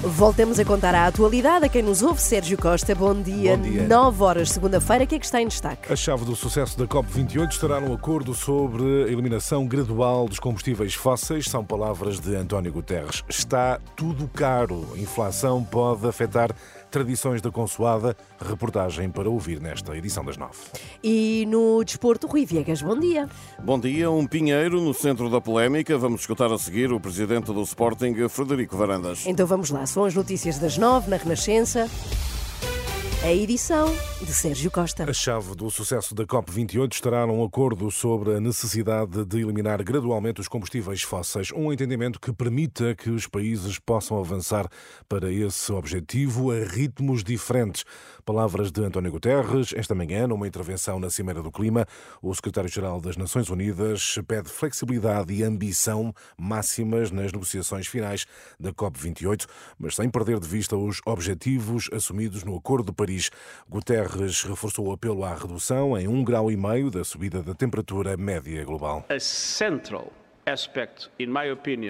Voltamos a contar a atualidade a quem nos ouve. Sérgio Costa, bom dia. Bom dia. 9 horas, segunda-feira. O que é que está em destaque? A chave do sucesso da COP28 estará no acordo sobre a eliminação gradual dos combustíveis fósseis. São palavras de António Guterres. Está tudo caro. A inflação pode afetar tradições da consoada. Reportagem para ouvir nesta edição das nove. E no desporto, Rui Viegas, bom dia. Bom dia, um pinheiro no centro da polémica. Vamos escutar a seguir o presidente do Sporting, Frederico Varandas. Então vamos lá, são as notícias das nove na Renascença. A edição de Sérgio Costa. A chave do sucesso da COP28 estará num acordo sobre a necessidade de eliminar gradualmente os combustíveis fósseis, um entendimento que permita que os países possam avançar para esse objetivo a ritmos diferentes. Palavras de António Guterres, esta manhã, numa intervenção na Cimeira do Clima, o secretário-geral das Nações Unidas pede flexibilidade e ambição máximas nas negociações finais da COP28, mas sem perder de vista os objetivos assumidos no Acordo de Paris. Guterres reforçou o apelo à redução em um grau e meio da subida da temperatura média global.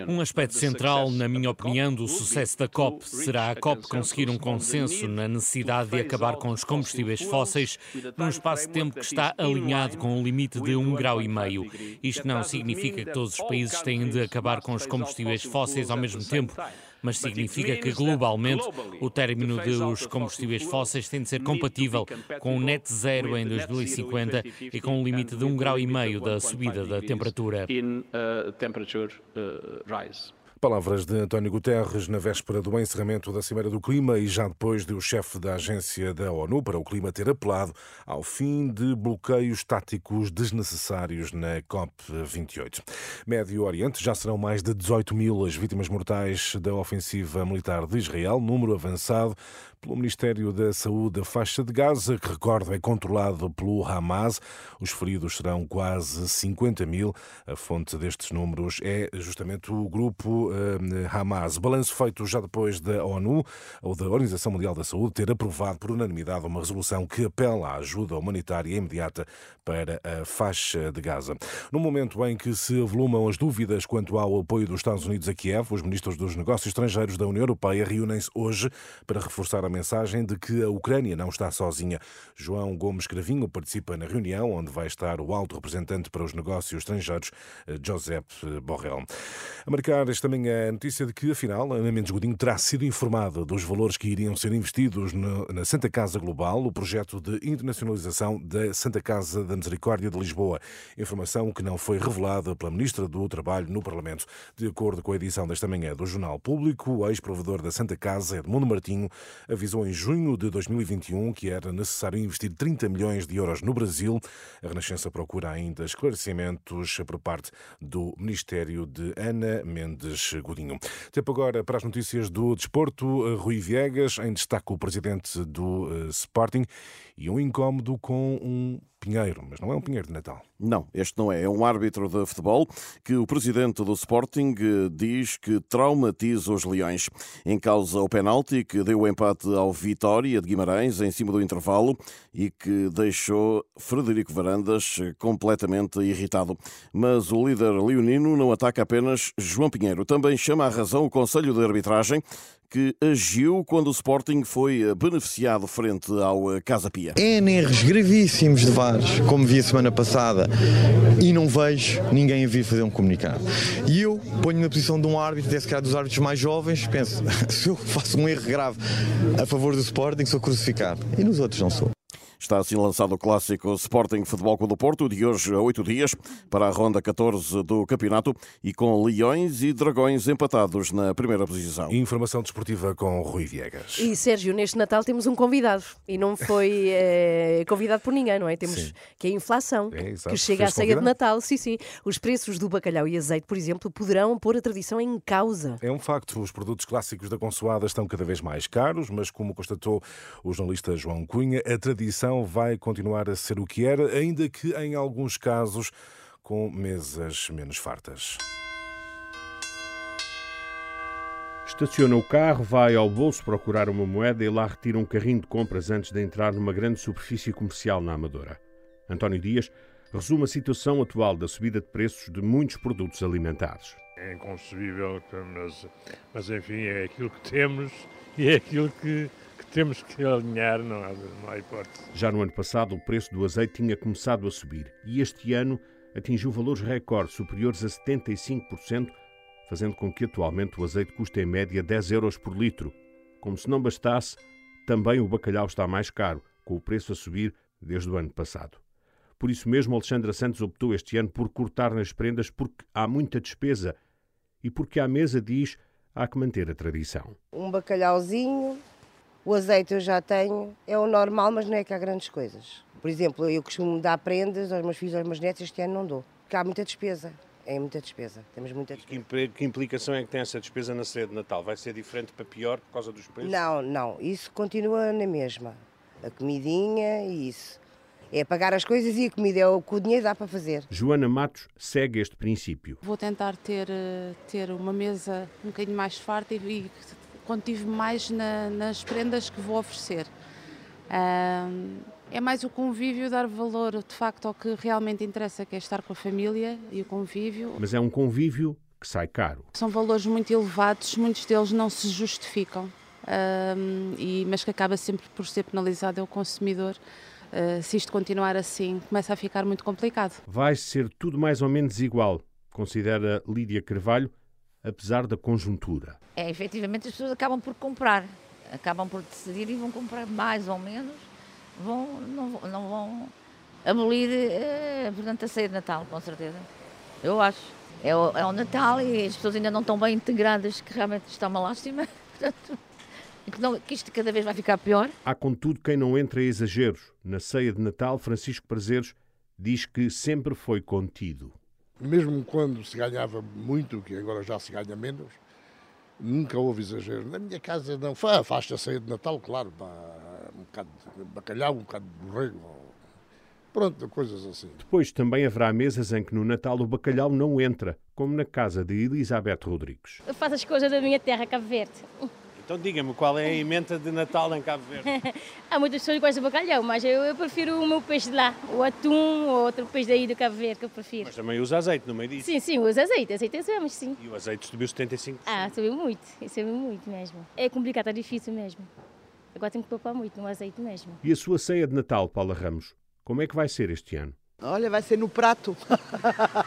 Um aspecto central, na minha opinião, do sucesso da COP. será a COP conseguir um consenso na necessidade de acabar com os combustíveis fósseis num espaço de tempo que está alinhado com o limite de um grau e meio. Isto não significa que todos os países têm de acabar com os combustíveis fósseis ao mesmo tempo mas significa que globalmente o término dos combustíveis fósseis tem de ser compatível com o net zero em 2050 e com o limite de um grau e meio da subida da temperatura. Palavras de António Guterres na véspera do encerramento da Cimeira do Clima e já depois de o chefe da agência da ONU para o Clima ter apelado ao fim de bloqueios táticos desnecessários na COP28. Médio Oriente já serão mais de 18 mil as vítimas mortais da ofensiva militar de Israel, número avançado pelo Ministério da Saúde da faixa de Gaza, que recordo é controlado pelo Hamas. Os feridos serão quase 50 mil. A fonte destes números é justamente o grupo eh, Hamas. Balanço feito já depois da ONU ou da Organização Mundial da Saúde ter aprovado por unanimidade uma resolução que apela à ajuda humanitária imediata para a faixa de Gaza. No momento em que se avolumam as dúvidas quanto ao apoio dos Estados Unidos a Kiev, os ministros dos Negócios Estrangeiros da União Europeia reúnem-se hoje para reforçar a mensagem de que a Ucrânia não está sozinha. João Gomes Cravinho participa na reunião onde vai estar o alto representante para os negócios estrangeiros, Josep Borrell. A marcar esta manhã a notícia de que, afinal, Ana Mendes Godinho terá sido informada dos valores que iriam ser investidos na Santa Casa Global, o projeto de internacionalização da Santa Casa da Misericórdia de Lisboa. Informação que não foi revelada pela Ministra do Trabalho no Parlamento. De acordo com a edição desta manhã do Jornal Público, o ex-provedor da Santa Casa, Edmundo Martinho, avisou em junho de 2021 que era necessário investir 30 milhões de euros no Brasil. A Renascença procura ainda esclarecimentos por parte do Ministério de Ana Mendes Godinho. Tempo agora para as notícias do desporto. Rui Viegas, em destaque o presidente do Sporting e um incómodo com um pinheiro, mas não é um pinheiro de Natal. Não, este não é. É um árbitro de futebol que o presidente do Sporting diz que traumatiza os leões. Em causa o penalti que deu o empate ao Vitória de Guimarães em cima do intervalo e que deixou Frederico Varandas completamente irritado. Mas o líder leonino não ataca apenas João Pinheiro. Também chama à razão o Conselho de Arbitragem que agiu quando o Sporting foi beneficiado frente ao Casa Pia. N erros gravíssimos de VARs, como vi a semana passada, e não vejo ninguém a vir fazer um comunicado. E eu ponho na posição de um árbitro, até se calhar dos árbitros mais jovens, penso, se eu faço um erro grave a favor do Sporting, sou crucificado. E nos outros não sou. Está assim lançado o clássico Sporting Futebol Clube do Porto, de hoje a oito dias, para a ronda 14 do campeonato e com Leões e Dragões empatados na primeira posição. Informação desportiva com Rui Viegas. E Sérgio, neste Natal temos um convidado e não foi é, convidado por ninguém, não é? Temos sim. que é a inflação, é, que chega à ceia de Natal. Sim, sim. Os preços do bacalhau e azeite, por exemplo, poderão pôr a tradição em causa. É um facto. Os produtos clássicos da consoada estão cada vez mais caros, mas como constatou o jornalista João Cunha, a tradição vai continuar a ser o que era, ainda que em alguns casos com mesas menos fartas. Estaciona o carro, vai ao bolso procurar uma moeda e lá retira um carrinho de compras antes de entrar numa grande superfície comercial na Amadora. António Dias resume a situação atual da subida de preços de muitos produtos alimentares. É inconcebível, mas, mas enfim, é aquilo que temos e é aquilo que, que temos que alinhar, não há, não há hipótese. Já no ano passado, o preço do azeite tinha começado a subir e este ano atingiu valores recordes superiores a 75%, fazendo com que atualmente o azeite custe em média 10 euros por litro. Como se não bastasse, também o bacalhau está mais caro, com o preço a subir desde o ano passado. Por isso mesmo, Alexandra Santos optou este ano por cortar nas prendas porque há muita despesa e porque à mesa diz há que manter a tradição. Um bacalhauzinho, o azeite eu já tenho, é o normal, mas não é que há grandes coisas. Por exemplo, eu costumo dar prendas aos meus filhos, aos meus netos, este ano não dou, porque há muita despesa. É muita despesa, temos muita despesa. Que, que implicação é que tem essa despesa na ceia de Natal? Vai ser diferente para pior por causa dos preços? Não, não, isso continua na mesma. A comidinha e isso. É pagar as coisas e a comida é o que o dinheiro dá para fazer. Joana Matos segue este princípio. Vou tentar ter, ter uma mesa um bocadinho mais farta e, e contive mais na, nas prendas que vou oferecer. É mais o convívio, dar valor de facto ao que realmente interessa, que é estar com a família e o convívio. Mas é um convívio que sai caro. São valores muito elevados, muitos deles não se justificam, e, mas que acaba sempre por ser penalizado é o consumidor. Uh, se isto continuar assim, começa a ficar muito complicado. Vai ser tudo mais ou menos igual, considera Lídia Carvalho, apesar da conjuntura. É, efetivamente as pessoas acabam por comprar, acabam por decidir e vão comprar mais ou menos, vão, não, não vão abolir, eh, portanto, a ceia de Natal, com certeza. Eu acho. É o, é o Natal e as pessoas ainda não estão bem integradas, que realmente está uma lástima. Portanto, que, não, que isto cada vez vai ficar pior. Há, contudo, quem não entra a exageros. Na ceia de Natal, Francisco Prazeres diz que sempre foi contido. Mesmo quando se ganhava muito, que agora já se ganha menos, nunca houve exagero. Na minha casa não faz a ceia de Natal, claro, um bocado de bacalhau, um bocado de borrego, pronto, coisas assim. Depois também haverá mesas em que no Natal o bacalhau não entra, como na casa de Elizabeth Rodrigues. Eu faço as coisas da minha terra, Cabo Verde. Então diga-me, qual é a emenda de Natal em Cabo Verde? Há muitas pessoas que gostam de bacalhau, mas eu, eu, prefiro o meu peixe de lá, o atum ou outro peixe daí do Cabo Verde que eu prefiro. Mas também usa azeite no meio disso? Sim, sim, usa azeite, azeite usamos, sim. E o azeite subiu 75%? Ah, subiu muito, subiu muito mesmo. É complicado, é difícil mesmo. Agora tenho que poupar muito no azeite mesmo. E a sua ceia de Natal, Paula Ramos, como é que vai ser este ano? Olha, vai ser no prato.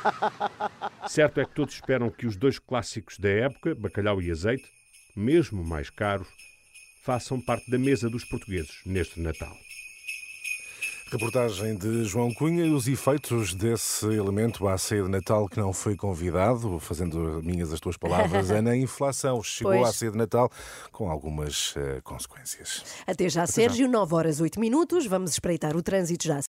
certo é que todos esperam que os dois clássicos da época, bacalhau e azeite, mesmo mais caros, façam parte da mesa dos portugueses neste Natal. Reportagem de João Cunha e os efeitos desse elemento à ceia de Natal que não foi convidado, fazendo minhas as tuas palavras, é na inflação. Chegou pois. à ceia de Natal com algumas uh, consequências. Até já, Até Sérgio, já. 9 horas 8 minutos. Vamos espreitar o trânsito já.